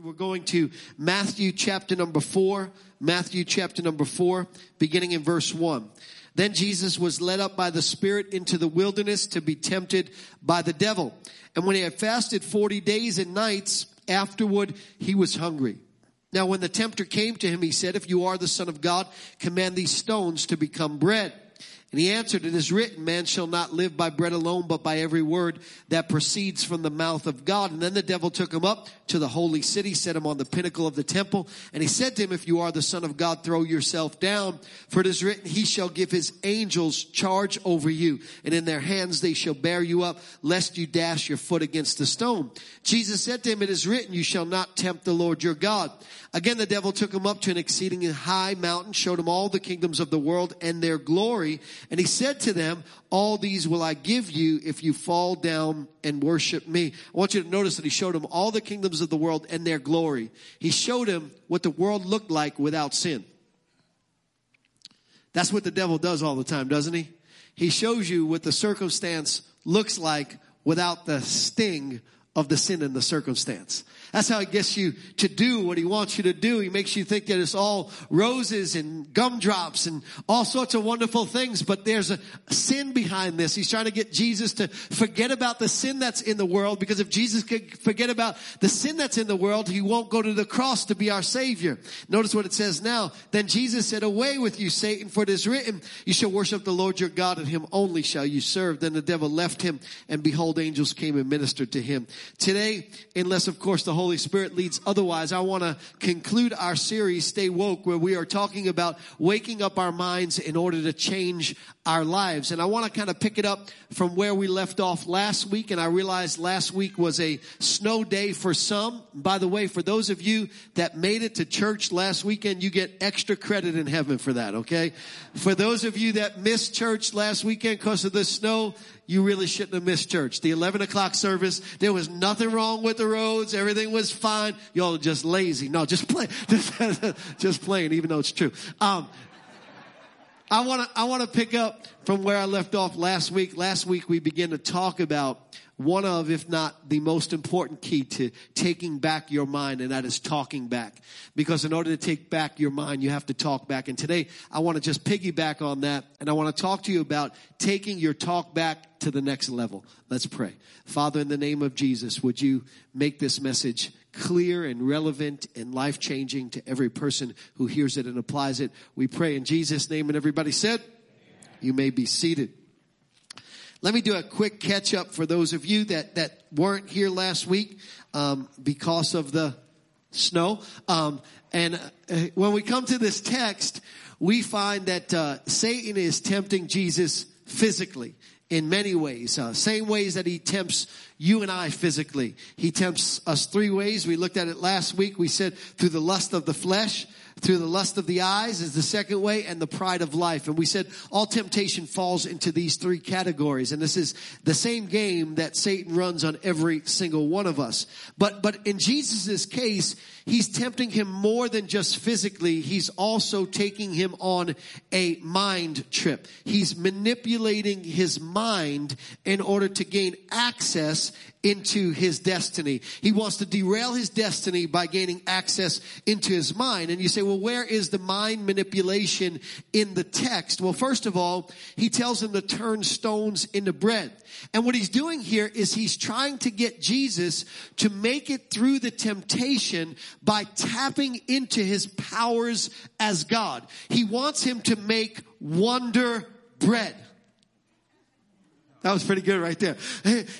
We're going to Matthew chapter number four, Matthew chapter number four, beginning in verse one. Then Jesus was led up by the Spirit into the wilderness to be tempted by the devil. And when he had fasted 40 days and nights, afterward he was hungry. Now when the tempter came to him, he said, if you are the son of God, command these stones to become bread. And he answered, it is written, man shall not live by bread alone, but by every word that proceeds from the mouth of God. And then the devil took him up to the holy city, set him on the pinnacle of the temple. And he said to him, if you are the son of God, throw yourself down. For it is written, he shall give his angels charge over you. And in their hands they shall bear you up, lest you dash your foot against the stone. Jesus said to him, it is written, you shall not tempt the Lord your God. Again, the devil took him up to an exceedingly high mountain, showed him all the kingdoms of the world and their glory. And he said to them, all these will I give you if you fall down and worship me. I want you to notice that he showed him all the kingdoms of the world and their glory. He showed him what the world looked like without sin. That's what the devil does all the time, doesn't he? He shows you what the circumstance looks like without the sting of the sin and the circumstance. That's how he gets you to do what he wants you to do. He makes you think that it's all roses and gumdrops and all sorts of wonderful things, but there's a sin behind this. He's trying to get Jesus to forget about the sin that's in the world because if Jesus could forget about the sin that's in the world, he won't go to the cross to be our savior. Notice what it says now. Then Jesus said, away with you, Satan, for it is written, you shall worship the Lord your God and him only shall you serve. Then the devil left him and behold, angels came and ministered to him. Today, unless of course the Holy Spirit leads otherwise, I want to conclude our series, Stay Woke, where we are talking about waking up our minds in order to change our lives. And I want to kind of pick it up from where we left off last week. And I realized last week was a snow day for some. By the way, for those of you that made it to church last weekend, you get extra credit in heaven for that, okay? For those of you that missed church last weekend because of the snow, you really shouldn't have missed church. The 11 o'clock service, there was nothing wrong with the roads. Everything was fine. Y'all are just lazy. No, just play, just, just playing, even though it's true. Um, I want to, I want to pick up from where I left off last week. Last week we began to talk about one of, if not the most important key to taking back your mind, and that is talking back. Because in order to take back your mind, you have to talk back. And today, I want to just piggyback on that, and I want to talk to you about taking your talk back to the next level. Let's pray. Father, in the name of Jesus, would you make this message clear and relevant and life changing to every person who hears it and applies it? We pray in Jesus' name, and everybody said, you may be seated. Let me do a quick catch up for those of you that, that weren't here last week um, because of the snow. Um, and uh, when we come to this text, we find that uh, Satan is tempting Jesus physically in many ways. Uh, same ways that he tempts you and I physically. He tempts us three ways. We looked at it last week. We said through the lust of the flesh, through the lust of the eyes is the second way and the pride of life. And we said all temptation falls into these three categories. And this is the same game that Satan runs on every single one of us. But, but in Jesus' case, he's tempting him more than just physically. He's also taking him on a mind trip. He's manipulating his mind in order to gain access into his destiny. He wants to derail his destiny by gaining access into his mind. And you say, well, where is the mind manipulation in the text? Well, first of all, he tells him to turn stones into bread. And what he's doing here is he's trying to get Jesus to make it through the temptation by tapping into his powers as God. He wants him to make wonder bread. That was pretty good right there.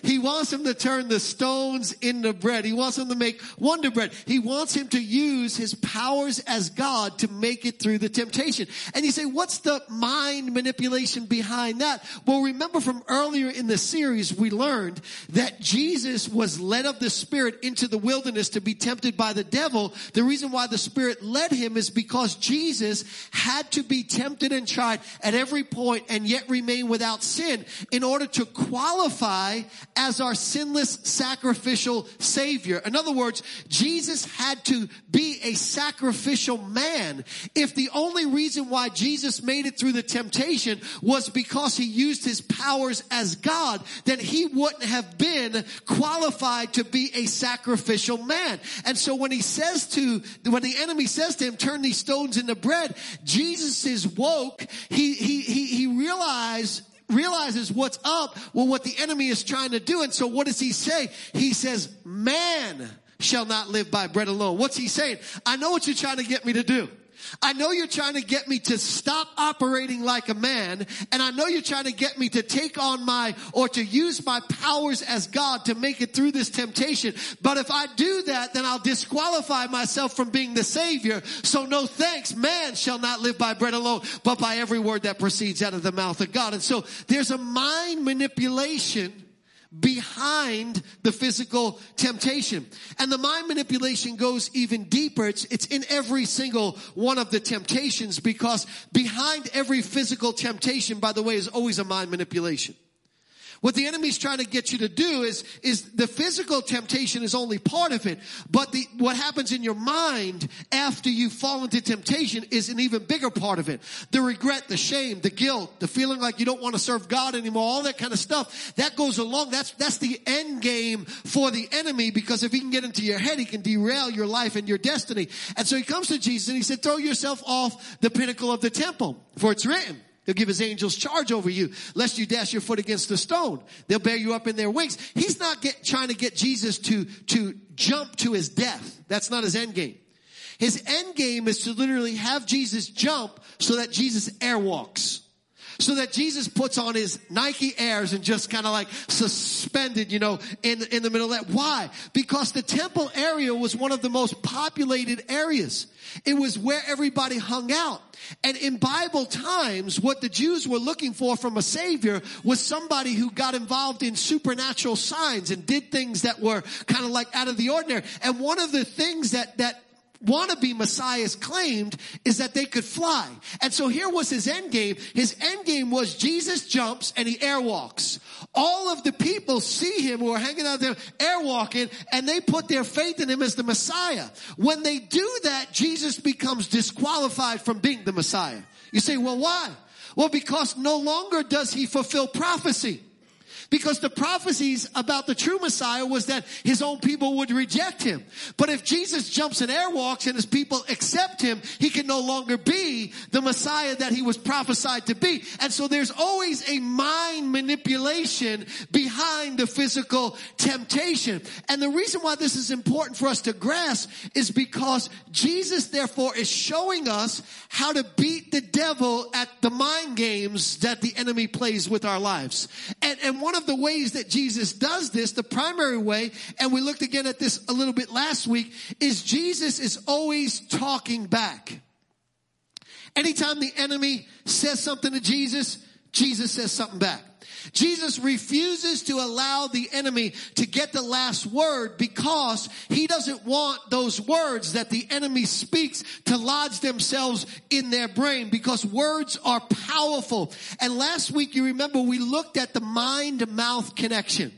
He wants him to turn the stones into bread. He wants him to make wonder bread. He wants him to use his powers as God to make it through the temptation. And you say, what's the mind manipulation behind that? Well, remember from earlier in the series, we learned that Jesus was led of the Spirit into the wilderness to be tempted by the devil. The reason why the Spirit led him is because Jesus had to be tempted and tried at every point and yet remain without sin in order to qualify as our sinless sacrificial savior. In other words, Jesus had to be a sacrificial man. If the only reason why Jesus made it through the temptation was because he used his powers as God, then he wouldn't have been qualified to be a sacrificial man. And so when he says to, when the enemy says to him, turn these stones into bread, Jesus is woke. He, he, he, he realized realizes what's up well what the enemy is trying to do. And so what does he say? He says man shall not live by bread alone. What's he saying? I know what you're trying to get me to do I know you're trying to get me to stop operating like a man, and I know you're trying to get me to take on my, or to use my powers as God to make it through this temptation. But if I do that, then I'll disqualify myself from being the savior. So no thanks, man shall not live by bread alone, but by every word that proceeds out of the mouth of God. And so there's a mind manipulation behind the physical temptation. And the mind manipulation goes even deeper. It's, it's in every single one of the temptations because behind every physical temptation, by the way, is always a mind manipulation. What the enemy's trying to get you to do is, is the physical temptation is only part of it, but the, what happens in your mind after you fall into temptation is an even bigger part of it. The regret, the shame, the guilt, the feeling like you don't want to serve God anymore, all that kind of stuff, that goes along. That's, that's the end game for the enemy because if he can get into your head, he can derail your life and your destiny. And so he comes to Jesus and he said, throw yourself off the pinnacle of the temple, for it's written. He'll give his angels charge over you, lest you dash your foot against a stone. They'll bear you up in their wings. He's not get, trying to get Jesus to, to jump to his death. That's not his end game. His end game is to literally have Jesus jump so that Jesus airwalks so that Jesus puts on his Nike Airs and just kind of like suspended, you know, in, in the middle of that. Why? Because the temple area was one of the most populated areas. It was where everybody hung out. And in Bible times, what the Jews were looking for from a savior was somebody who got involved in supernatural signs and did things that were kind of like out of the ordinary. And one of the things that, that wannabe messiahs claimed is that they could fly. And so here was his end game. His end game was Jesus jumps and he airwalks. All of the people see him who are hanging out there airwalking and they put their faith in him as the Messiah. When they do that, Jesus becomes disqualified from being the Messiah. You say, well, why? Well, because no longer does he fulfill prophecy. Because the prophecies about the true Messiah was that his own people would reject him. But if Jesus jumps and airwalks and his people accept him, he can no longer be the Messiah that he was prophesied to be. And so there's always a mind manipulation behind the physical temptation. And the reason why this is important for us to grasp is because Jesus therefore is showing us how to beat the devil at the mind games that the enemy plays with our lives. And, and one the ways that Jesus does this, the primary way, and we looked again at this a little bit last week, is Jesus is always talking back. Anytime the enemy says something to Jesus, Jesus says something back. Jesus refuses to allow the enemy to get the last word because he doesn't want those words that the enemy speaks to lodge themselves in their brain because words are powerful. And last week, you remember we looked at the mind mouth connection.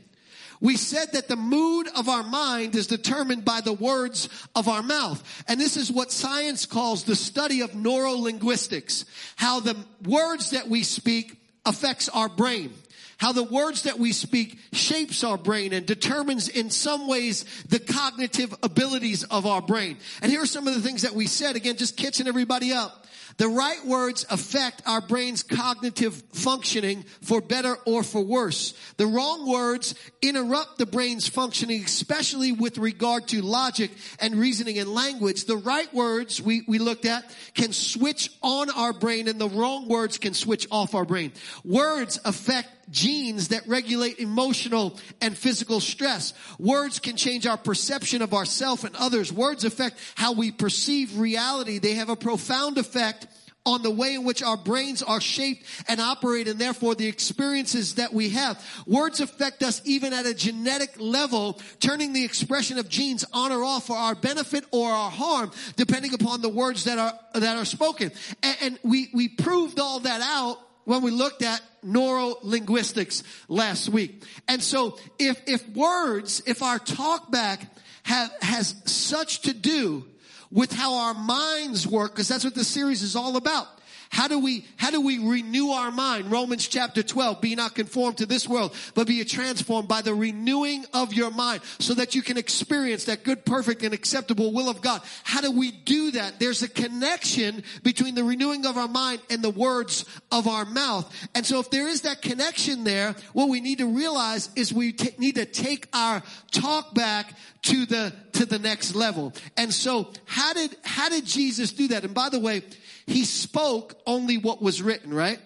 We said that the mood of our mind is determined by the words of our mouth. And this is what science calls the study of neurolinguistics. How the words that we speak affects our brain how the words that we speak shapes our brain and determines in some ways the cognitive abilities of our brain. And here are some of the things that we said, again, just catching everybody up. The right words affect our brain's cognitive functioning for better or for worse. The wrong words interrupt the brain's functioning, especially with regard to logic and reasoning and language. The right words we, we looked at can switch on our brain and the wrong words can switch off our brain. Words affect genes that regulate emotional and physical stress. Words can change our perception of ourselves and others. Words affect how we perceive reality. They have a profound effect on the way in which our brains are shaped and operate and therefore the experiences that we have. Words affect us even at a genetic level, turning the expression of genes on or off for our benefit or our harm, depending upon the words that are, that are spoken. And, and we, we proved all that out when we looked at neurolinguistics last week. And so if, if words, if our talk back have, has such to do with how our minds work, because that's what the series is all about. How do we, how do we renew our mind? Romans chapter 12, be not conformed to this world, but be transformed by the renewing of your mind so that you can experience that good, perfect, and acceptable will of God. How do we do that? There's a connection between the renewing of our mind and the words of our mouth. And so if there is that connection there, what we need to realize is we t- need to take our talk back to the, to the next level. And so how did, how did Jesus do that? And by the way, he spoke only what was written, right?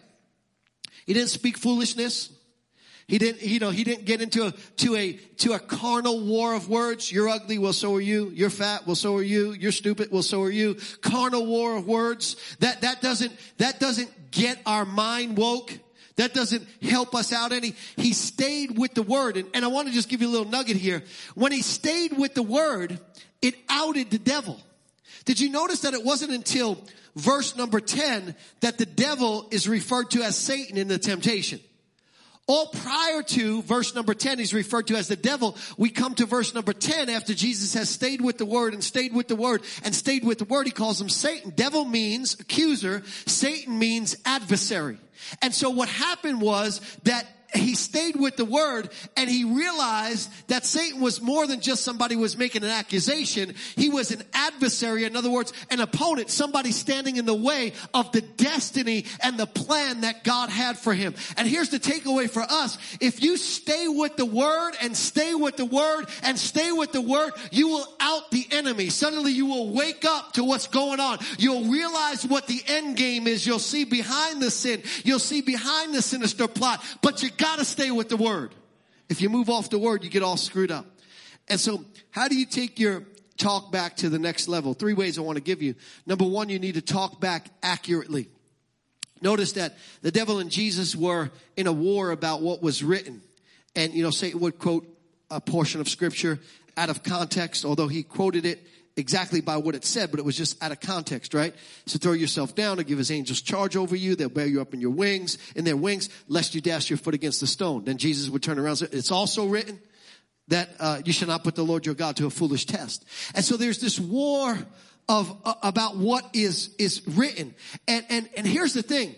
He didn't speak foolishness. He didn't, you know, he didn't get into a, to a, to a carnal war of words. You're ugly, well, so are you. You're fat, well, so are you. You're stupid, well, so are you. Carnal war of words. That, that doesn't, that doesn't get our mind woke. That doesn't help us out any. He stayed with the word. And, and I want to just give you a little nugget here. When he stayed with the word, it outed the devil. Did you notice that it wasn't until verse number 10 that the devil is referred to as Satan in the temptation. All prior to verse number 10, he's referred to as the devil. We come to verse number 10 after Jesus has stayed with the word and stayed with the word and stayed with the word. He calls him Satan. Devil means accuser. Satan means adversary. And so what happened was that he stayed with the word and he realized that Satan was more than just somebody was making an accusation. He was an adversary. In other words, an opponent, somebody standing in the way of the destiny and the plan that God had for him. And here's the takeaway for us. If you stay with the word and stay with the word and stay with the word, you will out the enemy. Suddenly you will wake up to what's going on. You'll realize what the end game is. You'll see behind the sin. You'll see behind the sinister plot, but you got gotta stay with the word. If you move off the word, you get all screwed up. And so, how do you take your talk back to the next level? Three ways I want to give you. Number one, you need to talk back accurately. Notice that the devil and Jesus were in a war about what was written. And, you know, Satan would quote a portion of scripture out of context, although he quoted it exactly by what it said, but it was just out of context, right? So throw yourself down and give his angels charge over you. They'll bear you up in your wings, in their wings, lest you dash your foot against the stone. Then Jesus would turn around and say, it's also written that uh, you shall not put the Lord your God to a foolish test. And so there's this war of uh, about what is is written. And and and here's the thing.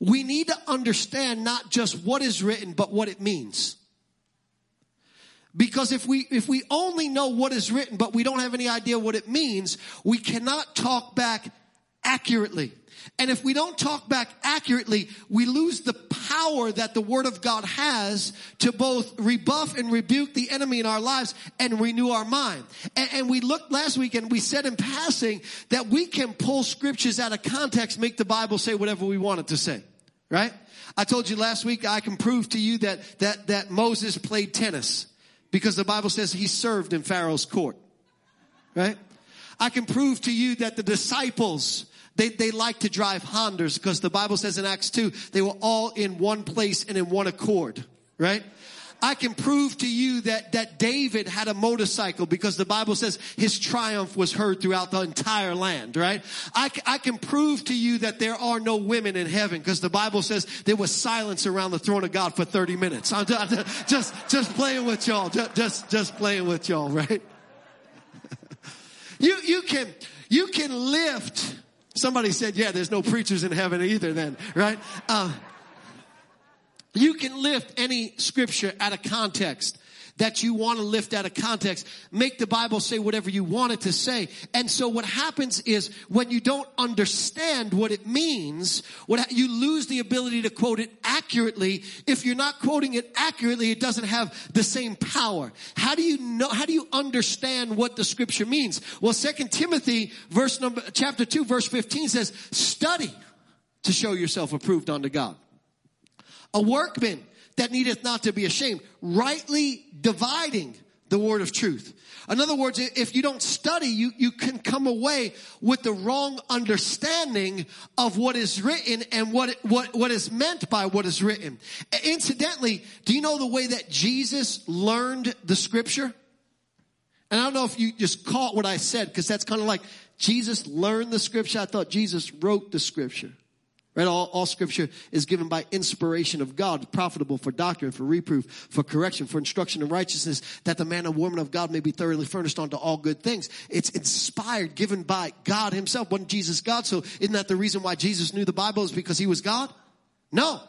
We need to understand not just what is written, but what it means. Because if we, if we only know what is written, but we don't have any idea what it means, we cannot talk back accurately. And if we don't talk back accurately, we lose the power that the Word of God has to both rebuff and rebuke the enemy in our lives and renew our mind. And, and, we looked last week and we said in passing that we can pull scriptures out of context, make the Bible say whatever we want it to say. Right? I told you last week I can prove to you that, that, that Moses played tennis because the Bible says he served in Pharaoh's court. Right? I can prove to you that the disciples, they, they like to drive Hondas because the Bible says in Acts 2, they were all in one place and in one accord. Right? I can prove to you that, that David had a motorcycle because the Bible says his triumph was heard throughout the entire land, right? I, I can prove to you that there are no women in heaven because the Bible says there was silence around the throne of God for 30 minutes. I'm just, just playing with y'all. Just, just, just playing with y'all, right? you, you can, you can lift. Somebody said, yeah, there's no preachers in heaven either then, right? Uh, you can lift any scripture out of context that you want to lift out of context. Make the Bible say whatever you want it to say. And so what happens is when you don't understand what it means, what you lose the ability to quote it accurately. If you're not quoting it accurately, it doesn't have the same power. How do you know, how do you understand what the scripture means? Well, second Timothy verse number, chapter two, verse 15 says, study to show yourself approved unto God a workman that needeth not to be ashamed, rightly dividing the word of truth. In other words, if you don't study, you, you can come away with the wrong understanding of what is written and what, what, what is meant by what is written. Incidentally, do you know the way that Jesus learned the scripture? And I don't know if you just caught what I said, because that's kind of like Jesus learned the scripture. I thought Jesus wrote the scripture. Right? All, all scripture is given by inspiration of God, profitable for doctrine, for reproof, for correction, for instruction in righteousness, that the man and woman of God may be thoroughly furnished unto all good things. It's inspired, given by God himself. Wasn't Jesus God? So isn't that the reason why Jesus knew the Bible is because he was God? No.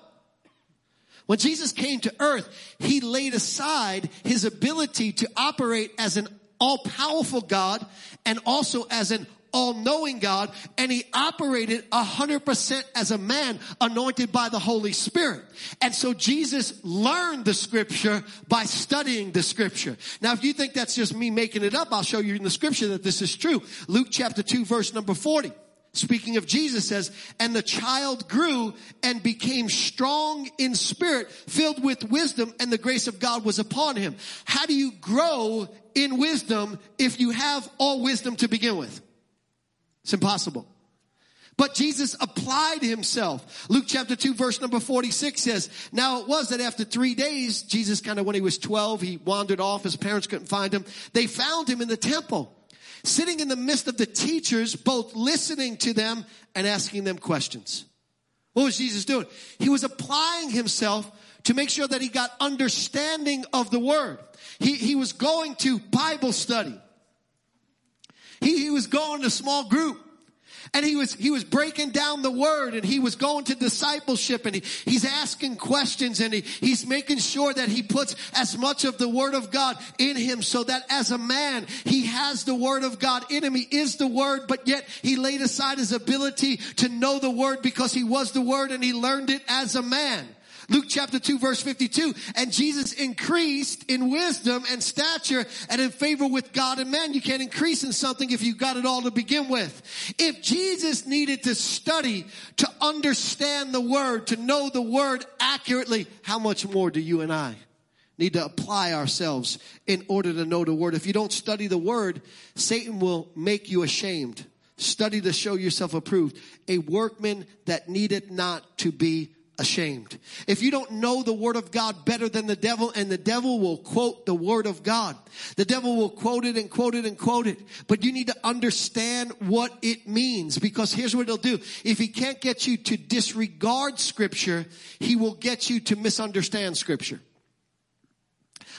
When Jesus came to earth, he laid aside his ability to operate as an all powerful God and also as an all-knowing God and he operated a hundred percent as a man anointed by the Holy Spirit. And so Jesus learned the scripture by studying the scripture. Now if you think that's just me making it up, I'll show you in the scripture that this is true. Luke chapter 2 verse number 40. Speaking of Jesus says, and the child grew and became strong in spirit, filled with wisdom, and the grace of God was upon him. How do you grow in wisdom if you have all wisdom to begin with? It's impossible. But Jesus applied himself. Luke chapter 2 verse number 46 says, Now it was that after three days, Jesus kind of when he was 12, he wandered off, his parents couldn't find him. They found him in the temple, sitting in the midst of the teachers, both listening to them and asking them questions. What was Jesus doing? He was applying himself to make sure that he got understanding of the word. He, he was going to Bible study. He, he was going to small group. And he was, he was breaking down the word and he was going to discipleship and he, he's asking questions and he, he's making sure that he puts as much of the word of God in him so that as a man, he has the word of God in him. He is the word, but yet he laid aside his ability to know the word because he was the word and he learned it as a man. Luke chapter 2 verse 52. And Jesus increased in wisdom and stature and in favor with God and man. You can't increase in something if you got it all to begin with. If Jesus needed to study to understand the word, to know the word accurately, how much more do you and I? need to apply ourselves in order to know the word. If you don't study the word, Satan will make you ashamed. Study to show yourself approved. A workman that needed not to be ashamed. If you don't know the word of God better than the devil and the devil will quote the word of God. The devil will quote it and quote it and quote it. But you need to understand what it means because here's what he'll do. If he can't get you to disregard scripture, he will get you to misunderstand scripture.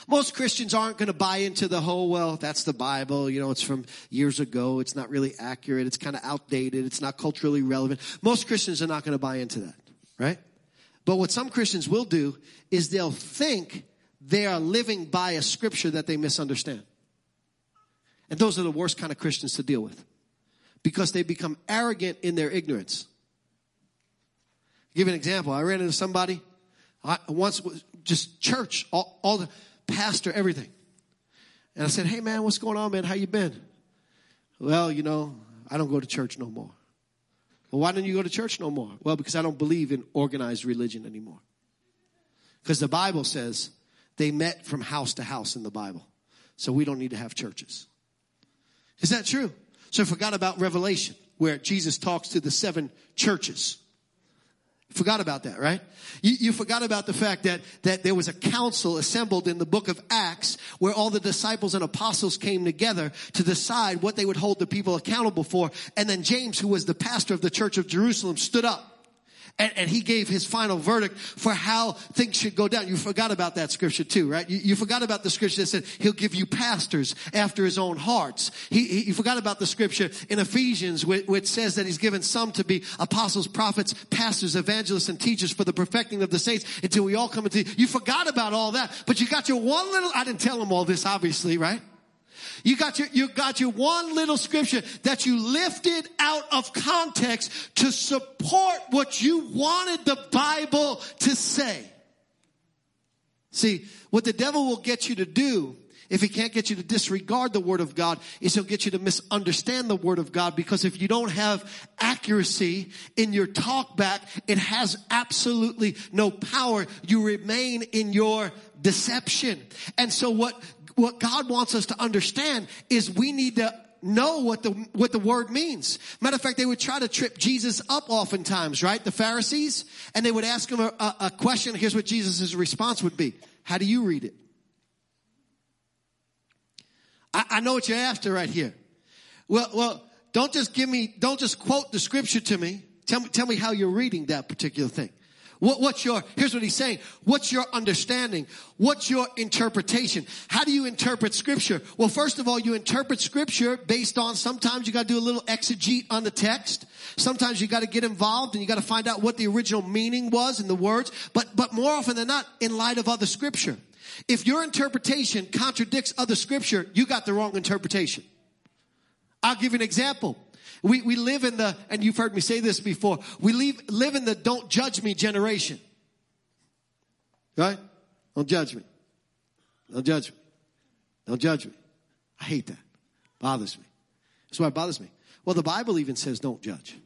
Most Christians aren't going to buy into the whole, well, that's the Bible. You know, it's from years ago. It's not really accurate. It's kind of outdated. It's not culturally relevant. Most Christians are not going to buy into that, right? But what some Christians will do is they'll think they are living by a scripture that they misunderstand. And those are the worst kind of Christians to deal with because they become arrogant in their ignorance. I'll give you an example. I ran into somebody I once was just church, all, all the pastor, everything. And I said, Hey man, what's going on, man? How you been? Well, you know, I don't go to church no more. Well, why don't you go to church no more? Well, because I don't believe in organized religion anymore. Because the Bible says they met from house to house in the Bible. So we don't need to have churches. Is that true? So I forgot about Revelation, where Jesus talks to the seven churches. Forgot about that, right? You, you, forgot about the fact that, that there was a council assembled in the book of Acts where all the disciples and apostles came together to decide what they would hold the people accountable for. And then James, who was the pastor of the church of Jerusalem, stood up and, and, he gave his final verdict for how things should go down. You forgot about that scripture too, right? You, you forgot about the scripture that said he'll give you pastors after his own hearts. He, he, you forgot about the scripture in Ephesians which, which says that he's given some to be apostles, prophets, pastors, evangelists, and teachers for the perfecting of the saints until we all come into, you forgot about all that, but you got your one little, I didn't tell him all this obviously, right? You got your, you got your one little scripture that you lifted out of context to support what you wanted the Bible to say. See, what the devil will get you to do if he can't get you to disregard the word of God is he'll get you to misunderstand the word of God because if you don't have accuracy in your talk back, it has absolutely no power. You remain in your deception. And so what what God wants us to understand is we need to know what the what the word means. Matter of fact, they would try to trip Jesus up oftentimes, right? The Pharisees, and they would ask him a, a, a question. Here's what Jesus' response would be: How do you read it? I, I know what you're after right here. Well, well, don't just give me, don't just quote the scripture to me. Tell me, tell me how you're reading that particular thing. What, what's your, here's what he's saying. What's your understanding? What's your interpretation? How do you interpret scripture? Well, first of all, you interpret scripture based on sometimes you gotta do a little exegete on the text. Sometimes you gotta get involved and you gotta find out what the original meaning was in the words. But, but more often than not, in light of other scripture. If your interpretation contradicts other scripture, you got the wrong interpretation. I'll give you an example. We, we live in the, and you've heard me say this before, we live, live in the don't judge me generation. Right? Don't judge me. Don't judge me. Don't judge me. I hate that. Bothers me. That's why it bothers me. Well, the Bible even says don't judge.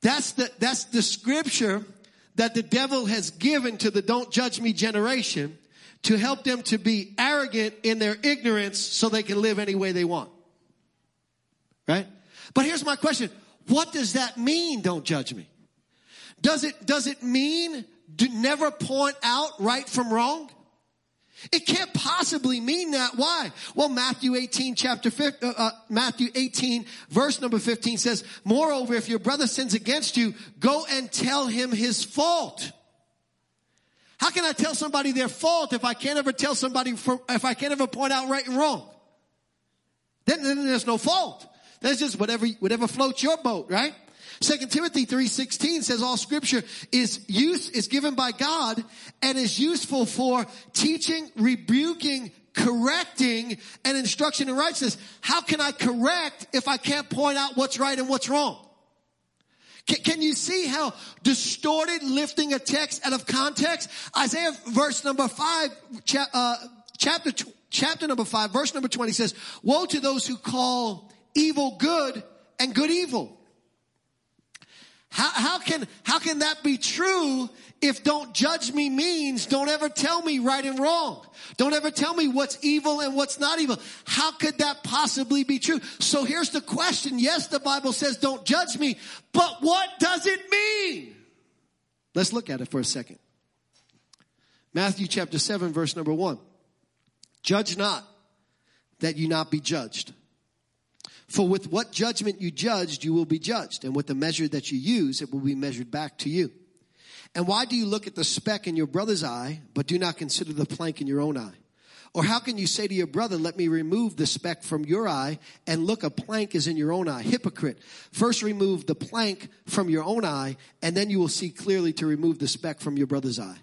That's the, that's the scripture that the devil has given to the don't judge me generation to help them to be arrogant in their ignorance so they can live any way they want. Right? But here's my question. What does that mean? Don't judge me. Does it, does it mean do never point out right from wrong? It can't possibly mean that. Why? Well, Matthew 18 chapter 5, uh, uh, Matthew 18 verse number 15 says, moreover, if your brother sins against you, go and tell him his fault. How can I tell somebody their fault if I can't ever tell somebody, for, if I can't ever point out right and wrong? Then, then there's no fault. That's just whatever, whatever floats your boat, right? Second Timothy 3.16 says all scripture is use, is given by God and is useful for teaching, rebuking, correcting, and instruction in righteousness. How can I correct if I can't point out what's right and what's wrong? Can, you see how distorted lifting a text out of context? Isaiah verse number five, uh, chapter, chapter number five, verse number 20 says, woe to those who call evil good and good evil. How, how can, how can that be true if don't judge me means don't ever tell me right and wrong? Don't ever tell me what's evil and what's not evil. How could that possibly be true? So here's the question. Yes, the Bible says don't judge me, but what does it mean? Let's look at it for a second. Matthew chapter 7 verse number 1. Judge not that you not be judged. For with what judgment you judged, you will be judged. And with the measure that you use, it will be measured back to you. And why do you look at the speck in your brother's eye, but do not consider the plank in your own eye? Or how can you say to your brother, let me remove the speck from your eye and look, a plank is in your own eye? Hypocrite. First remove the plank from your own eye and then you will see clearly to remove the speck from your brother's eye.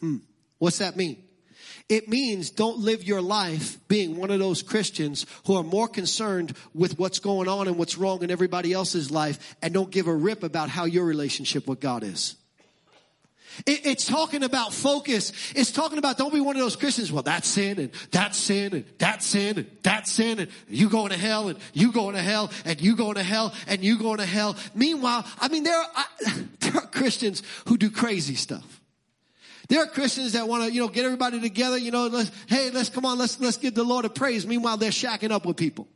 Hmm. What's that mean? It means don't live your life being one of those Christians who are more concerned with what's going on and what's wrong in everybody else's life and don't give a rip about how your relationship with God is. It, it's talking about focus. It's talking about don't be one of those Christians. Well, that's sin and that's sin and that's sin and that's sin and you going to hell and you going to hell and you going to hell and you going to hell. Meanwhile, I mean, there are, I, there are Christians who do crazy stuff. There are Christians that want to, you know, get everybody together, you know, let's, hey, let's come on, let's, let's give the Lord a praise. Meanwhile, they're shacking up with people.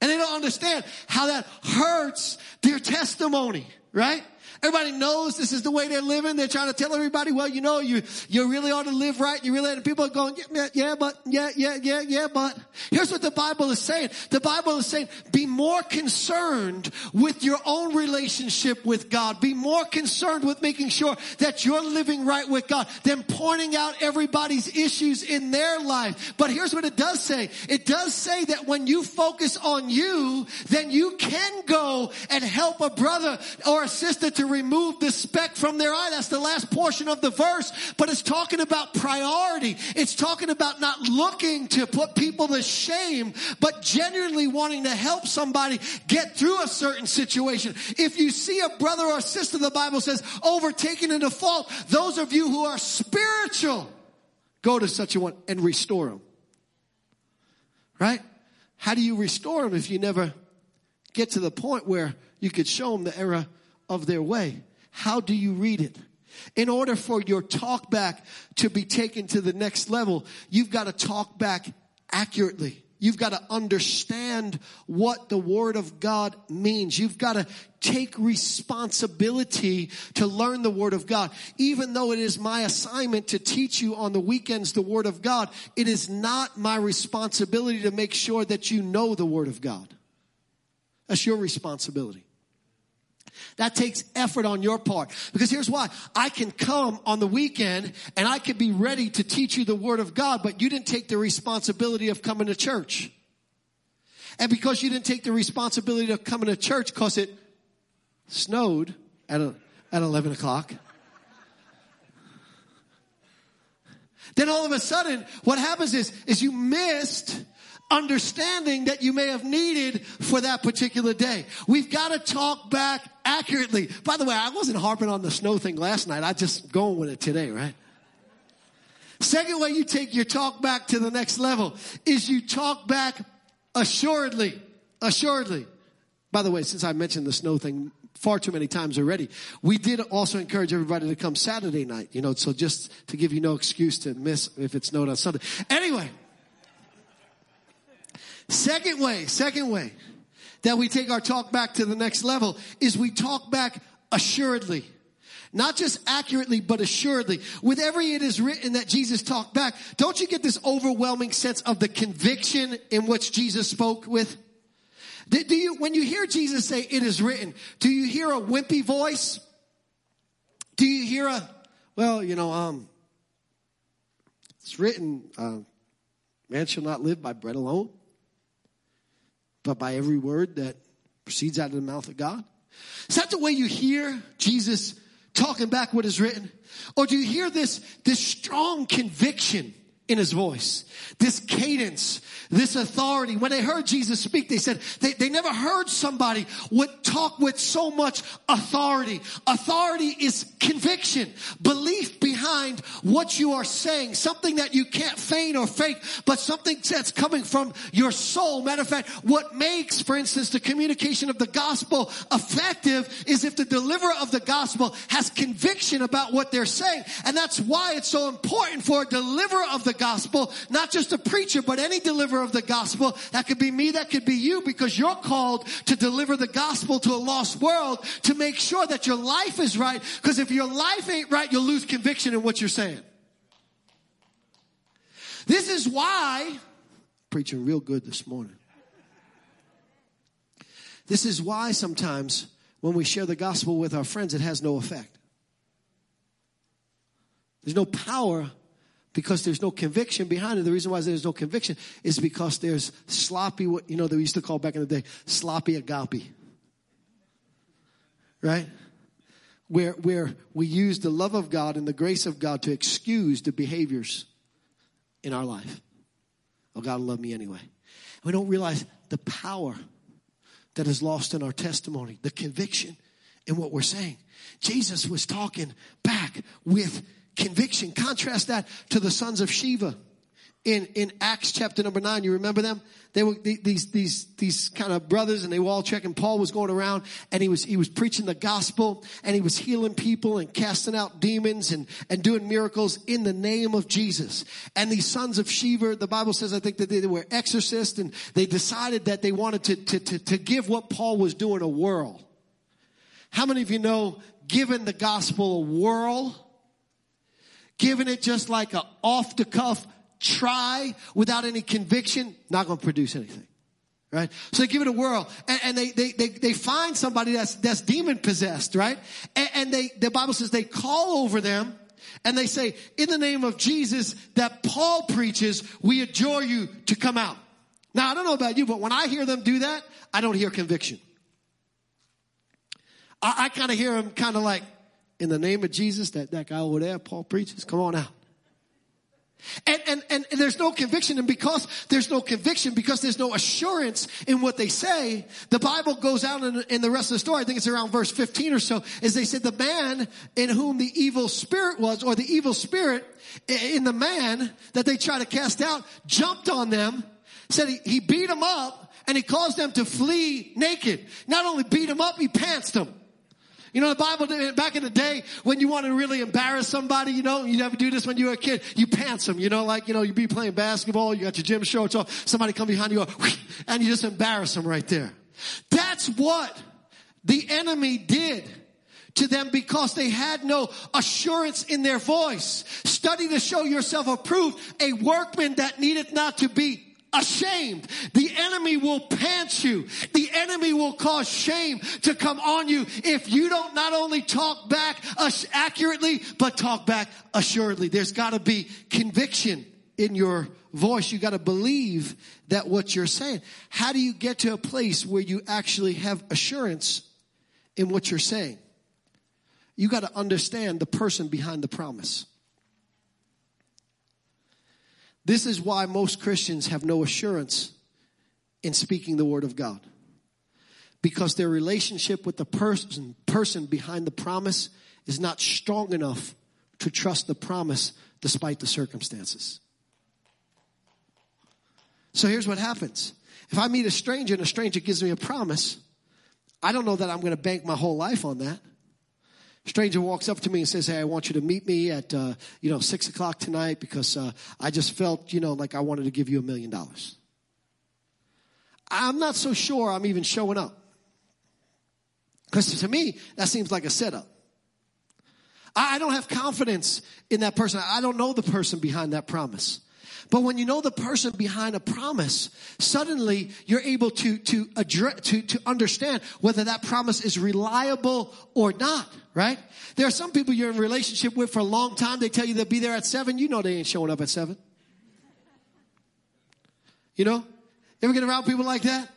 And they don't understand how that hurts their testimony, right? Everybody knows this is the way they're living. They're trying to tell everybody, well, you know, you, you really ought to live right. You really, and people are going, yeah, yeah, but, yeah, yeah, yeah, yeah, but. Here's what the Bible is saying. The Bible is saying, be more concerned with your own relationship with God. Be more concerned with making sure that you're living right with God than pointing out everybody's issues in their life. But here's what it does say. It does say that when you focus on you, then you can go and help a brother or a sister to remove the speck from their eye. That's the last portion of the verse, but it's talking about priority. It's talking about not looking to put people to shame, but genuinely wanting to help somebody get through a certain situation. If you see a brother or sister, the Bible says, overtaken in fault, those of you who are spiritual, go to such a one and restore them. Right? How do you restore them if you never get to the point where you could show them the error of their way. How do you read it? In order for your talk back to be taken to the next level, you've got to talk back accurately. You've got to understand what the Word of God means. You've got to take responsibility to learn the Word of God. Even though it is my assignment to teach you on the weekends the Word of God, it is not my responsibility to make sure that you know the Word of God. That's your responsibility. That takes effort on your part. Because here's why. I can come on the weekend and I can be ready to teach you the word of God, but you didn't take the responsibility of coming to church. And because you didn't take the responsibility of coming to church because it snowed at, a, at 11 o'clock, then all of a sudden what happens is, is you missed understanding that you may have needed for that particular day. We've got to talk back accurately. By the way, I wasn't harping on the snow thing last night. I just going with it today, right? Second way you take your talk back to the next level is you talk back assuredly. Assuredly. By the way, since I mentioned the snow thing far too many times already, we did also encourage everybody to come Saturday night, you know, so just to give you no excuse to miss if it snowed on Sunday. Anyway, Second way, second way that we take our talk back to the next level is we talk back assuredly. Not just accurately, but assuredly. With every it is written that Jesus talked back, don't you get this overwhelming sense of the conviction in which Jesus spoke with? Do, you, when you hear Jesus say it is written, do you hear a wimpy voice? Do you hear a, well, you know, um, it's written, uh, man shall not live by bread alone, but by every word that proceeds out of the mouth of God? Is that the way you hear Jesus talking back what is written? Or do you hear this, this strong conviction in his voice? This cadence, this authority. When they heard Jesus speak, they said they, they never heard somebody would talk with so much authority. Authority is conviction, belief behind what you are saying, something that you can't feign or fake, but something that's coming from your soul. Matter of fact, what makes, for instance, the communication of the gospel effective is if the deliverer of the gospel has conviction about what they're saying. And that's why it's so important for a deliverer of the gospel, not just a preacher, but any deliverer of the gospel. That could be me, that could be you, because you're called to deliver the gospel to a lost world to make sure that your life is right. Because if your life ain't right, you'll lose conviction in what you're saying. This is why, preaching real good this morning. This is why sometimes when we share the gospel with our friends, it has no effect. There's no power because there's no conviction behind it. The reason why there's no conviction is because there's sloppy, what you know, they used to call back in the day, sloppy agape. Right? Where, where we use the love of God and the grace of God to excuse the behaviors in our life. Oh, God will love me anyway. We don't realize the power that is lost in our testimony, the conviction in what we're saying. Jesus was talking back with conviction. Contrast that to the sons of Sceva in, in Acts chapter number nine. You remember them? They were these, these, these kind of brothers and they were all checking. Paul was going around and he was, he was preaching the gospel and he was healing people and casting out demons and, and doing miracles in the name of Jesus. And these sons of Sceva, the Bible says, I think that they were exorcists and they decided that they wanted to, to, to, to give what Paul was doing a whirl. How many of you know giving the gospel a whirl giving it just like a off the cuff try without any conviction, not going to produce anything. Right? So they give it a whirl and, and they, they, they, they, find somebody that's, that's demon possessed, right? And, and they, the Bible says they call over them and they say, in the name of Jesus that Paul preaches, we adjure you to come out. Now, I don't know about you, but when I hear them do that, I don't hear conviction. I, I kind of hear them kind of like, in the name of Jesus, that, that guy over there, Paul preaches, come on out. And, and, and, there's no conviction. And because there's no conviction, because there's no assurance in what they say, the Bible goes out in, in, the rest of the story. I think it's around verse 15 or so, is they said the man in whom the evil spirit was, or the evil spirit in the man that they try to cast out, jumped on them, said he, he beat them up, and he caused them to flee naked. Not only beat them up, he pantsed them. You know, the Bible, back in the day, when you want to really embarrass somebody, you know, you never do this when you were a kid, you pants them, you know, like, you know, you'd be playing basketball, you got your gym shorts off, somebody come behind you, and you just embarrass them right there. That's what the enemy did to them because they had no assurance in their voice. Study to show yourself approved, a workman that needeth not to be ashamed. The enemy will pant you. The enemy will cause shame to come on you if you don't not only talk back accurately, but talk back assuredly. There's gotta be conviction in your voice. You gotta believe that what you're saying. How do you get to a place where you actually have assurance in what you're saying? You gotta understand the person behind the promise. This is why most Christians have no assurance in speaking the word of God. Because their relationship with the person, person behind the promise is not strong enough to trust the promise despite the circumstances. So here's what happens. If I meet a stranger and a stranger gives me a promise, I don't know that I'm going to bank my whole life on that. Stranger walks up to me and says, "Hey, I want you to meet me at uh, you know six o'clock tonight because uh, I just felt you know like I wanted to give you a million dollars." I'm not so sure I'm even showing up because to me that seems like a setup. I don't have confidence in that person. I don't know the person behind that promise. But when you know the person behind a promise, suddenly you're able to, to address, to, to understand whether that promise is reliable or not, right? There are some people you're in relationship with for a long time. They tell you they'll be there at seven. You know they ain't showing up at seven. You know? Ever get around people like that?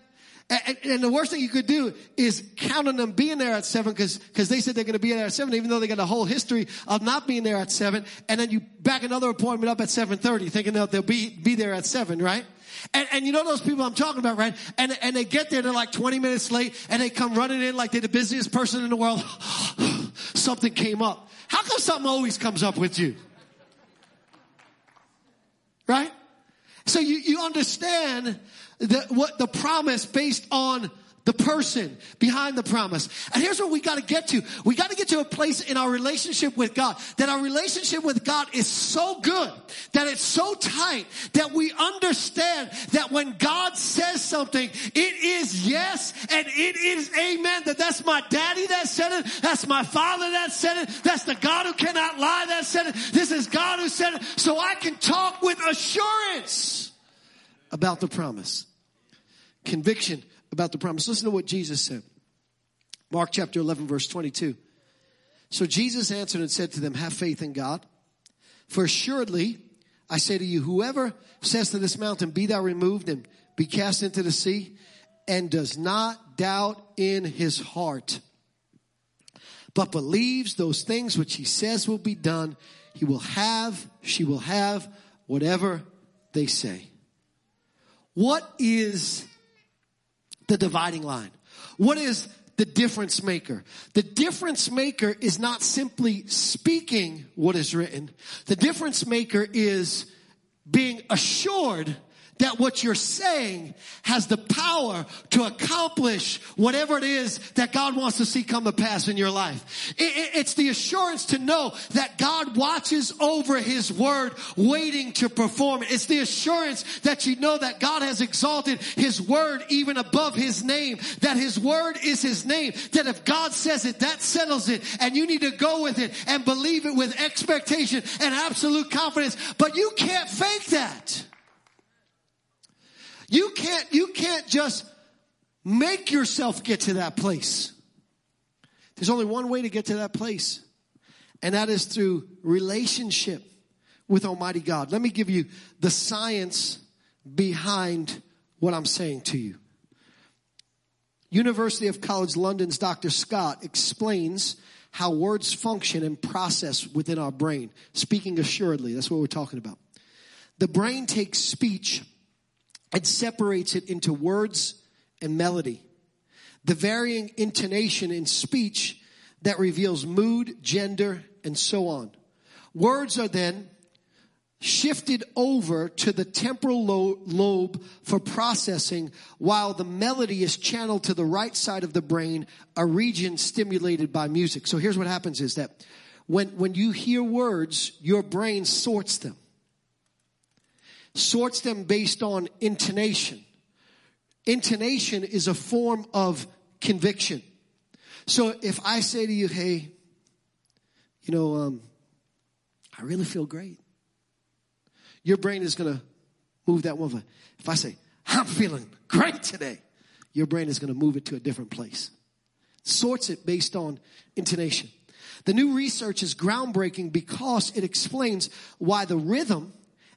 And, and, the worst thing you could do is count on them being there at seven because because they said they're going to be there at seven, even though they got a whole history of not being there at seven. And then you back another appointment up at seven thirty, thinking that they'll be be there at seven, right? And, and you know those people I'm talking about, right? And and they get there, they're like 20 minutes late, and they come running in like they're the busiest person in the world. something came up. How come something always comes up with you? Right? So you, you understand the, what the promise based on the person behind the promise. And here's what we got to get to. We got to get to a place in our relationship with God that our relationship with God is so good, that it's so tight, that we understand that when God says something, it is yes and it is amen. That that's my daddy that said it. That's my father that said it. That's the God who cannot lie that said it. This is God who said it. So I can talk with assurance about the promise. Conviction about the promise. Listen to what Jesus said. Mark chapter 11 verse 22. So Jesus answered and said to them, have faith in God. For assuredly, I say to you, whoever says to this mountain, be thou removed and be cast into the sea, and does not doubt in his heart, but believes those things which he says will be done, he will have, she will have whatever they say. What is the dividing line? What is the difference maker? The difference maker is not simply speaking what is written. The difference maker is being assured that what you're saying has the power to accomplish whatever it is that God wants to see come to pass in your life. it's the assurance to know that God watches over His word waiting to perform it. It's the assurance that you know that God has exalted His word even above His name, that His word is His name, that if God says it, that settles it, and you need to go with it and believe it with expectation and absolute confidence, but you can't fake that. You can't, you can't just make yourself get to that place. There's only one way to get to that place, and that is through relationship with Almighty God. Let me give you the science behind what I'm saying to you. University of College London's Dr. Scott explains how words function and process within our brain. Speaking assuredly, that's what we're talking about. The brain takes speech and separates it into words and melody. The varying intonation in speech that reveals mood, gender, and so on. Words are then shifted over to the temporal lobe for processing while the melody is channeled to the right side of the brain, a region stimulated by music. So here's what happens is that when, when you hear words, your brain sorts them sorts them based on intonation. Intonation is a form of conviction. So if I say to you, hey, you know, um, I really feel great. Your brain is going to move that one. If I say, I'm feeling great today, your brain is going to move it to a different place. Sorts it based on intonation. The new research is groundbreaking because it explains why the rhythm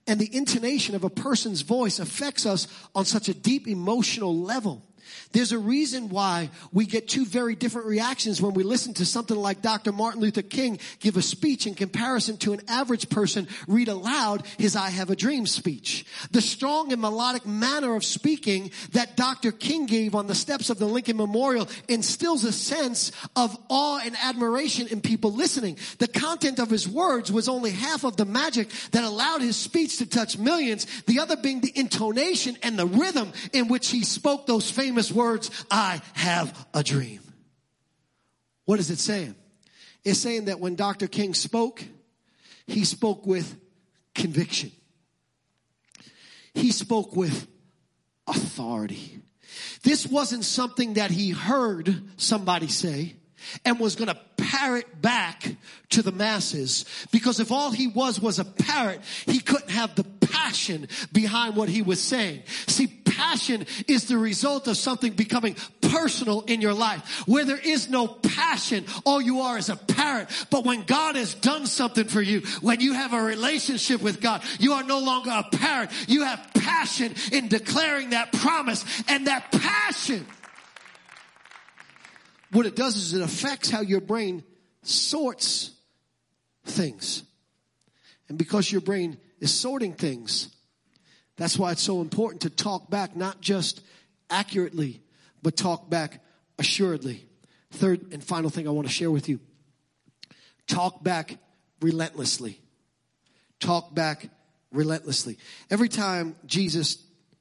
and the intonation of a person's voice affects us on such a deep emotional level. There's a reason why we get two very different reactions when we listen to something like Dr. Martin Luther King give a speech in comparison to an average person read aloud his I have a dream speech. The strong and melodic manner of speaking that Dr. King gave on the steps of the Lincoln Memorial instills a sense of awe and admiration in people listening. The content of his words was only half of the magic that allowed his speech to touch millions, the other being the intonation and the rhythm in which he spoke those famous famous words, I have a dream. What is it saying? It's saying that when Dr. King spoke, he spoke with conviction. He spoke with authority. This wasn't something that he heard somebody say and was going to parrot back to the masses because if all he was was a parrot, he couldn't have the passion behind what he was saying. See, passion is the result of something becoming personal in your life. Where there is no passion, all you are is a parrot. But when God has done something for you, when you have a relationship with God, you are no longer a parrot. You have passion in declaring that promise and that passion what it does is it affects how your brain sorts things. And because your brain is sorting things, that's why it's so important to talk back, not just accurately, but talk back assuredly. Third and final thing I want to share with you. Talk back relentlessly. Talk back relentlessly. Every time Jesus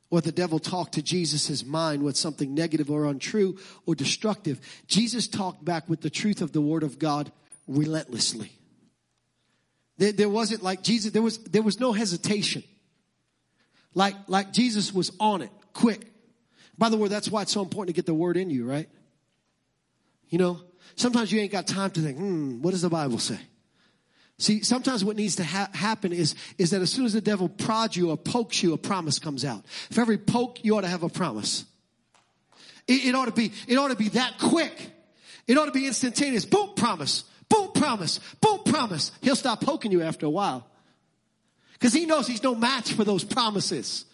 or the devil talked to Jesus' mind with something negative or untrue or destructive, Jesus talked back with the truth of the word of God relentlessly. There, there wasn't like Jesus, there was, there was no hesitation. Like, like Jesus was on it, quick. By the way, that's why it's so important to get the word in you, right? You know, sometimes you ain't got time to think, hmm, what does the Bible say? See, sometimes what needs to ha- happen is, is that as soon as the devil prods you or pokes you, a promise comes out. For every poke, you ought to have a promise. It, it ought to be, it ought to be that quick. It ought to be instantaneous. Boom, promise. Boom, promise. Boom, promise. He'll stop poking you after a while. Cause he knows he's no match for those promises.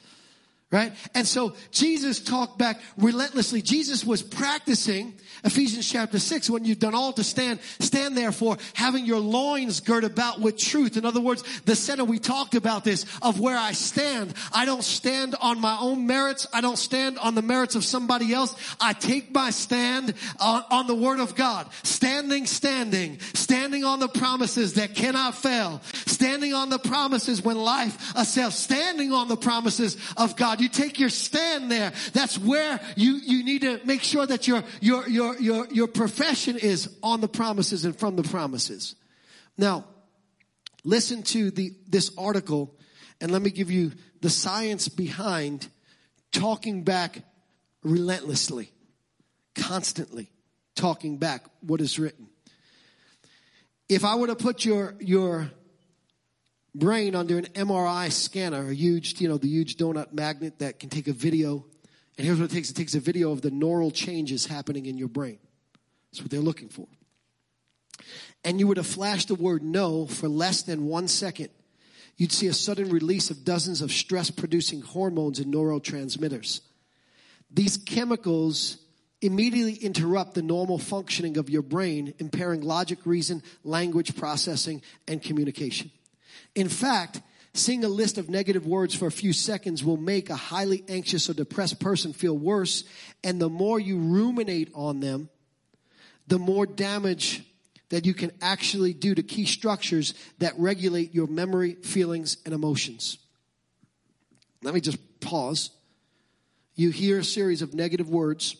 Right? And so Jesus talked back relentlessly. Jesus was practicing Ephesians chapter 6 when you've done all to stand, stand therefore having your loins girt about with truth. In other words, the center we talked about this of where I stand. I don't stand on my own merits. I don't stand on the merits of somebody else. I take my stand on, on the word of God. Standing, standing, standing on the promises that cannot fail. Standing on the promises when life assails. Standing on the promises of God. You take your stand there. That's where you, you need to make sure that your, your, your, your, your profession is on the promises and from the promises. Now, listen to the, this article and let me give you the science behind talking back relentlessly, constantly talking back what is written. If I were to put your, your brain under an MRI scanner, a huge, you know, the huge donut magnet that can take a video. And here's what it takes. It takes a video of the neural changes happening in your brain. That's what they're looking for. And you were to flash the word no for less than one second. You'd see a sudden release of dozens of stress producing hormones and neurotransmitters. These chemicals immediately interrupt the normal functioning of your brain, impairing logic, reason, language processing, and communication. In fact, seeing a list of negative words for a few seconds will make a highly anxious or depressed person feel worse. And the more you ruminate on them, the more damage that you can actually do to key structures that regulate your memory, feelings, and emotions. Let me just pause. You hear a series of negative words,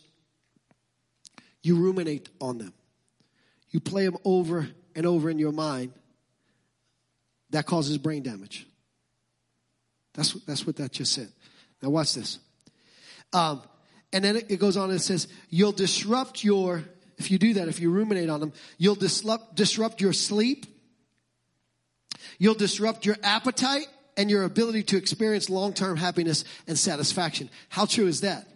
you ruminate on them, you play them over and over in your mind that causes brain damage. That's, that's what that just said. Now watch this. Um, and then it goes on and it says, you'll disrupt your, if you do that, if you ruminate on them, you'll disrupt, disrupt your sleep. You'll disrupt your appetite and your ability to experience long-term happiness and satisfaction. How true is that?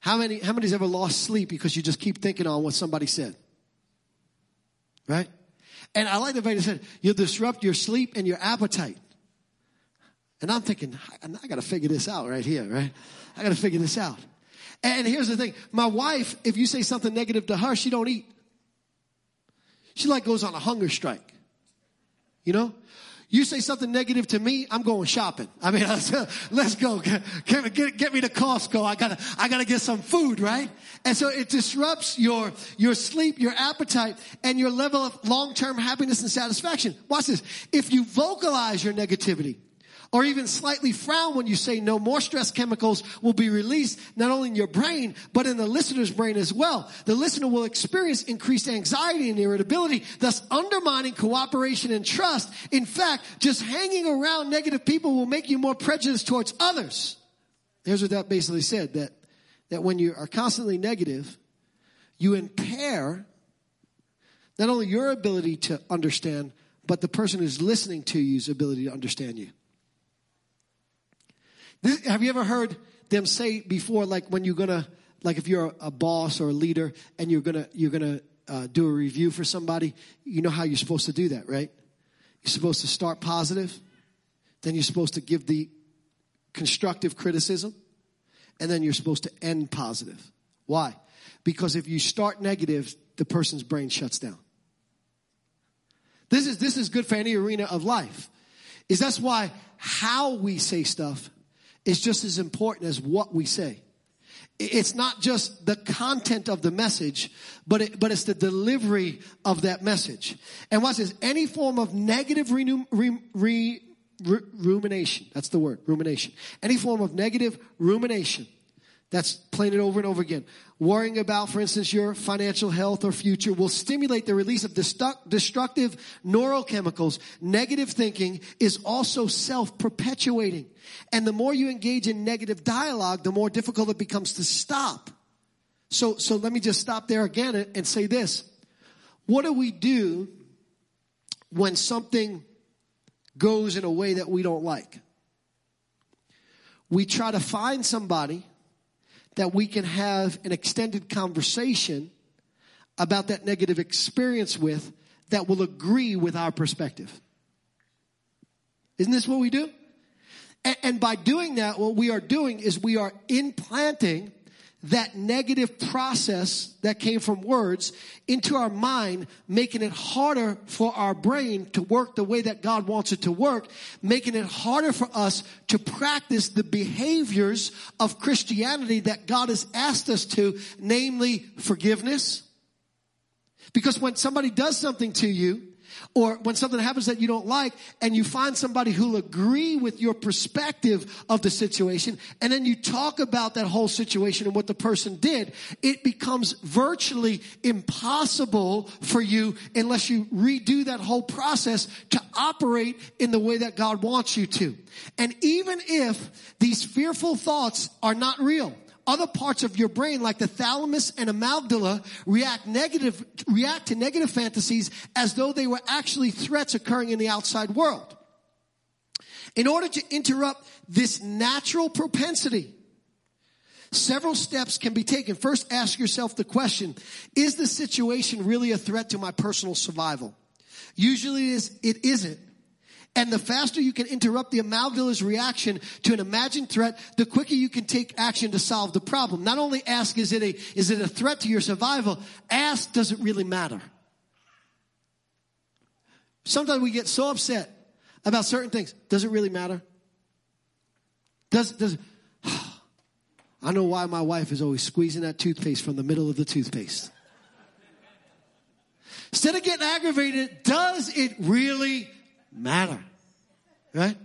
How many, how many's ever lost sleep because you just keep thinking on what somebody said? Right? And I like the way they said, you'll disrupt your sleep and your appetite. And I'm thinking, I, I gotta figure this out right here, right? I gotta figure this out. And here's the thing. My wife, if you say something negative to her, she don't eat. She like goes on a hunger strike. You know? You say something negative to me, I'm going shopping. I mean, let's go. Get, get, get, me to Costco. I gotta, I gotta get some food, right? And so it disrupts your, your sleep, your appetite, and your level of long-term happiness and satisfaction. Watch this. If you vocalize your negativity, or even slightly frown when you say no more stress chemicals will be released not only in your brain, but in the listener's brain as well. The listener will experience increased anxiety and irritability, thus undermining cooperation and trust. In fact, just hanging around negative people will make you more prejudiced towards others. Here's what that basically said, that, that when you are constantly negative, you impair not only your ability to understand, but the person who's listening to you's ability to understand you. This, have you ever heard them say before, like when you're gonna, like if you're a, boss or a leader and you're gonna, you're gonna uh, do a review for somebody, you know how you're supposed to do that, right? You're supposed to start positive, then you're supposed to give the constructive criticism, and then you're supposed to end positive. Why? Because if you start negative, the person's brain shuts down. This is, this is good for any arena of life. Is that's why how we say stuff is just as important as what we say. It's not just the content of the message, but it, but it's the delivery of that message. And watch this: any form of negative re, re, rumination. That's the word, rumination. Any form of negative rumination that's playing it over and over again. Worrying about, for instance, your financial health or future will stimulate the release of destructive neurochemicals. Negative thinking is also self-perpetuating. And the more you engage in negative dialogue, the more difficult it becomes to stop. So, so let me just stop there again and say this. What do we do when something goes in a way that we don't like? We try to find somebody that we can have an extended conversation about that negative experience with that will agree with our perspective. Isn't this what we do? And, by doing that, what we are doing is we are implanting that negative process that came from words into our mind, making it harder for our brain to work the way that God wants it to work, making it harder for us to practice the behaviors of Christianity that God has asked us to, namely forgiveness. Because when somebody does something to you, or when something happens that you don't like and you find somebody who'll agree with your perspective of the situation and then you talk about that whole situation and what the person did, it becomes virtually impossible for you unless you redo that whole process to operate in the way that God wants you to. And even if these fearful thoughts are not real, other parts of your brain like the thalamus and amygdala react negative, react to negative fantasies as though they were actually threats occurring in the outside world. In order to interrupt this natural propensity, several steps can be taken. First, ask yourself the question, is the situation really a threat to my personal survival? Usually it, is, it isn't. And the faster you can interrupt the amygdala's reaction to an imagined threat, the quicker you can take action to solve the problem. Not only ask, is it a, is it a threat to your survival? Ask, does it really matter? Sometimes we get so upset about certain things. Does it really matter? Does, does, I know why my wife is always squeezing that toothpaste from the middle of the toothpaste. Instead of getting aggravated, does it really matter. Right?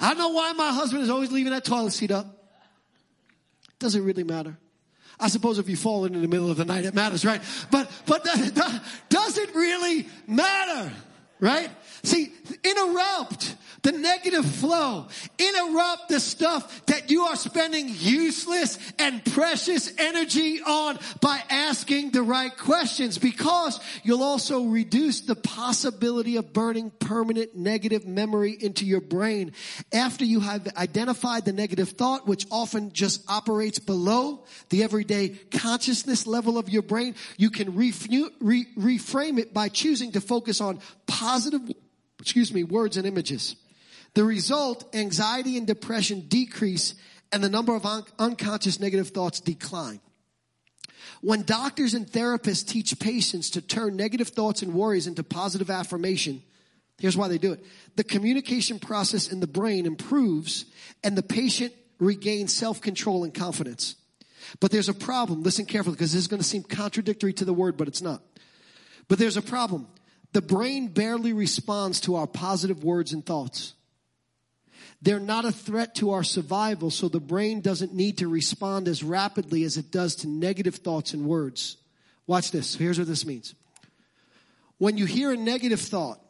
I know why my husband is always leaving that toilet seat up. Does it really matter? I suppose if you fall in in the middle of the night, it matters, right? But, but does it really matter? Right? See, interrupt the negative flow. Interrupt the stuff that you are spending useless and precious energy on by asking the right questions because you'll also reduce the possibility of burning permanent negative memory into your brain after you have identified the negative thought, which often just operates below the everyday consciousness level of your brain. You can re- reframe it by choosing to focus on positive, excuse me, words and images. The result, anxiety and depression decrease and the number of un- unconscious negative thoughts decline. When doctors and therapists teach patients to turn negative thoughts and worries into positive affirmation, here's why they do it. The communication process in the brain improves and the patient regains self-control and confidence. But there's a problem. Listen carefully because this is going to seem contradictory to the word, but it's not. But there's a problem. The brain barely responds to our positive words and thoughts. They're not a threat to our survival, so the brain doesn't need to respond as rapidly as it does to negative thoughts and words. Watch this. Here's what this means. When you hear a negative thought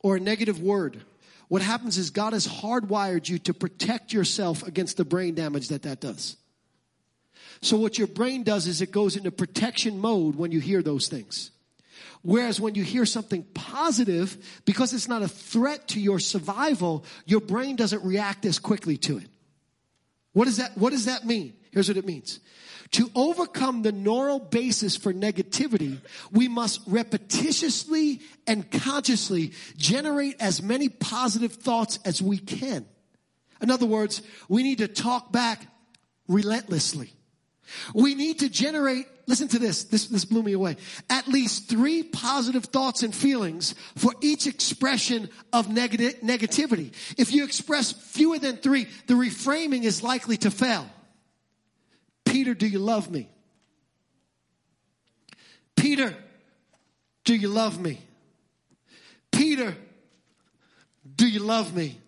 or a negative word, what happens is God has hardwired you to protect yourself against the brain damage that that does. So what your brain does is it goes into protection mode when you hear those things. Whereas when you hear something positive, because it's not a threat to your survival, your brain doesn't react as quickly to it. What does that, what does that mean? Here's what it means. To overcome the neural basis for negativity, we must repetitiously and consciously generate as many positive thoughts as we can. In other words, we need to talk back relentlessly. We need to generate, listen to this, this, this blew me away, at least three positive thoughts and feelings for each expression of negativity. If you express fewer than three, the reframing is likely to fail. Peter, do you love me? Peter, do you love me? Peter, do you love me?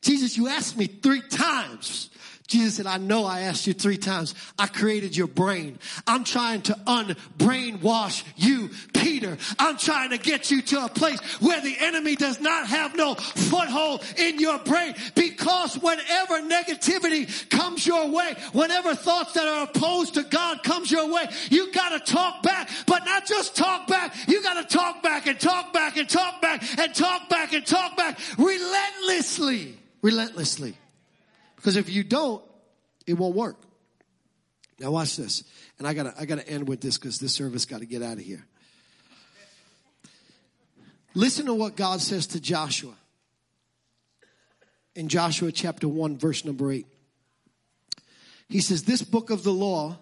Jesus, you asked me three times Jesus said, I know I asked you three times. I created your brain. I'm trying to unbrainwash you, Peter. I'm trying to get you to a place where the enemy does not have no foothold in your brain because whenever negativity comes your way, whenever thoughts that are opposed to God comes your way, you gotta talk back, but not just talk back. You gotta talk back and talk back and talk back and talk back and talk back relentlessly. Relentlessly. Because if you don't, it won't work. Now watch this. And I gotta, I gotta end with this because this service gotta get out of here. Listen to what God says to Joshua. In Joshua chapter 1 verse number 8. He says, this book of the law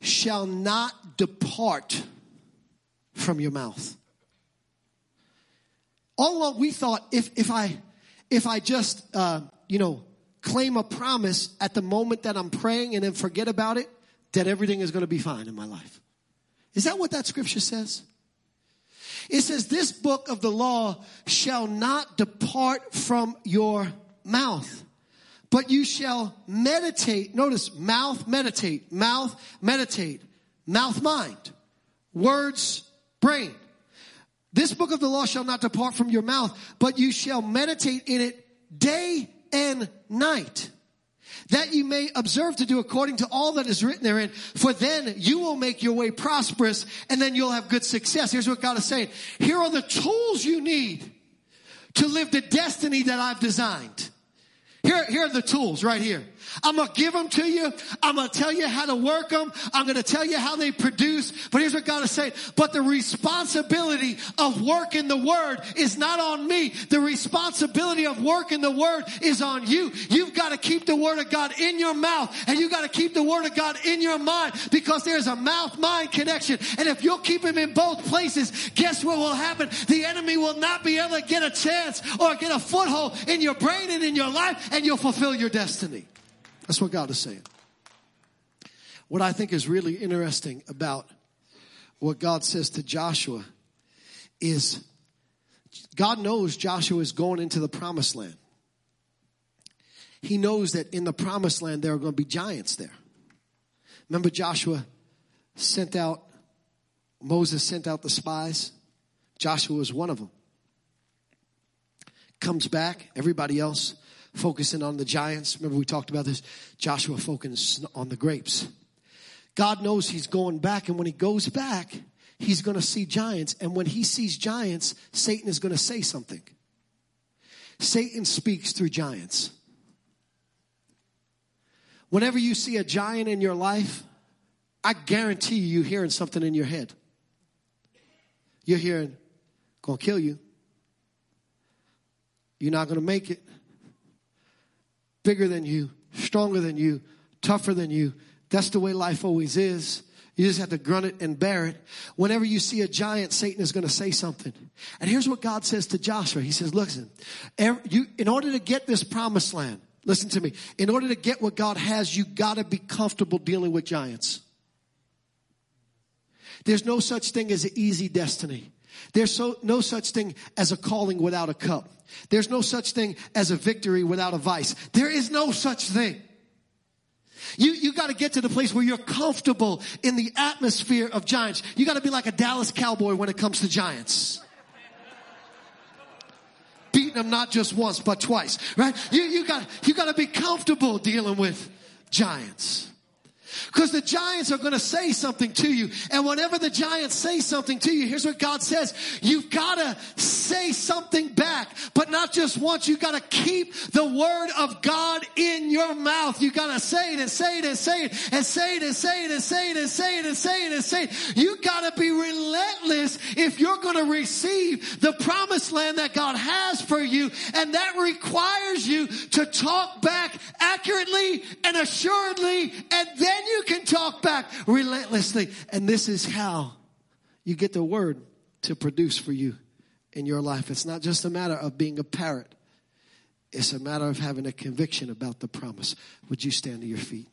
shall not depart from your mouth. All along we thought if, if I, if I just, uh, you know, claim a promise at the moment that I'm praying and then forget about it, that everything is going to be fine in my life. Is that what that scripture says? It says, this book of the law shall not depart from your mouth, but you shall meditate. Notice mouth, meditate, mouth, meditate, mouth, mind, words, brain. This book of the law shall not depart from your mouth, but you shall meditate in it day and night that you may observe to do according to all that is written therein. For then you will make your way prosperous and then you'll have good success. Here's what God is saying. Here are the tools you need to live the destiny that I've designed. Here, here are the tools right here. I'm gonna give them to you. I'm gonna tell you how to work them. I'm gonna tell you how they produce. But here's what God is saying. But the responsibility of working the word is not on me. The responsibility of working the word is on you. You've got to keep the word of God in your mouth and you've got to keep the word of God in your mind because there's a mouth-mind connection. And if you'll keep him in both places, guess what will happen? The enemy will not be able to get a chance or get a foothold in your brain and in your life and you'll fulfill your destiny. That's what God is saying. What I think is really interesting about what God says to Joshua is God knows Joshua is going into the promised land. He knows that in the promised land there are going to be giants there. Remember Joshua sent out, Moses sent out the spies? Joshua was one of them. comes back, everybody else focusing on the giants. Remember we talked about this? Joshua focusing on the grapes. God knows he's going back and when he goes back, he's going to see giants. And when he sees giants, Satan is going to say something. Satan speaks through giants. Whenever you see a giant in your life, I guarantee you, you're hearing something in your head. You're hearing, gonna kill you. You're not gonna make it. Bigger than you, stronger than you, tougher than you. That's the way life always is. You just have to grunt it and bear it. Whenever you see a giant, Satan is going to say something. And here's what God says to Joshua. He says, listen, in order to get this promised land, listen to me, in order to get what God has, you gotta be comfortable dealing with giants. There's no such thing as an easy destiny. There's so, no such thing as a calling without a cup. There's no such thing as a victory without a vice. There is no such thing. You, you gotta get to the place where you're comfortable in the atmosphere of giants. You gotta be like a Dallas cowboy when it comes to giants. Beating them not just once, but twice, right? You, you got, you gotta be comfortable dealing with giants. Because the giants are going to say something to you. And whenever the giants say something to you, here's what God says. You've got to say something back, but not just once. You've got to keep the word of God in your mouth. You've got to say it and say it and say it and say it and say it and say it and say it and say it and say it. You've got to be relentless if you're going to receive the promised land that God has for you. And that requires you to talk back accurately and assuredly and then you can talk back relentlessly. And this is how you get the word to produce for you in your life. It's not just a matter of being a parrot. It's a matter of having a conviction about the promise. Would you stand to your feet?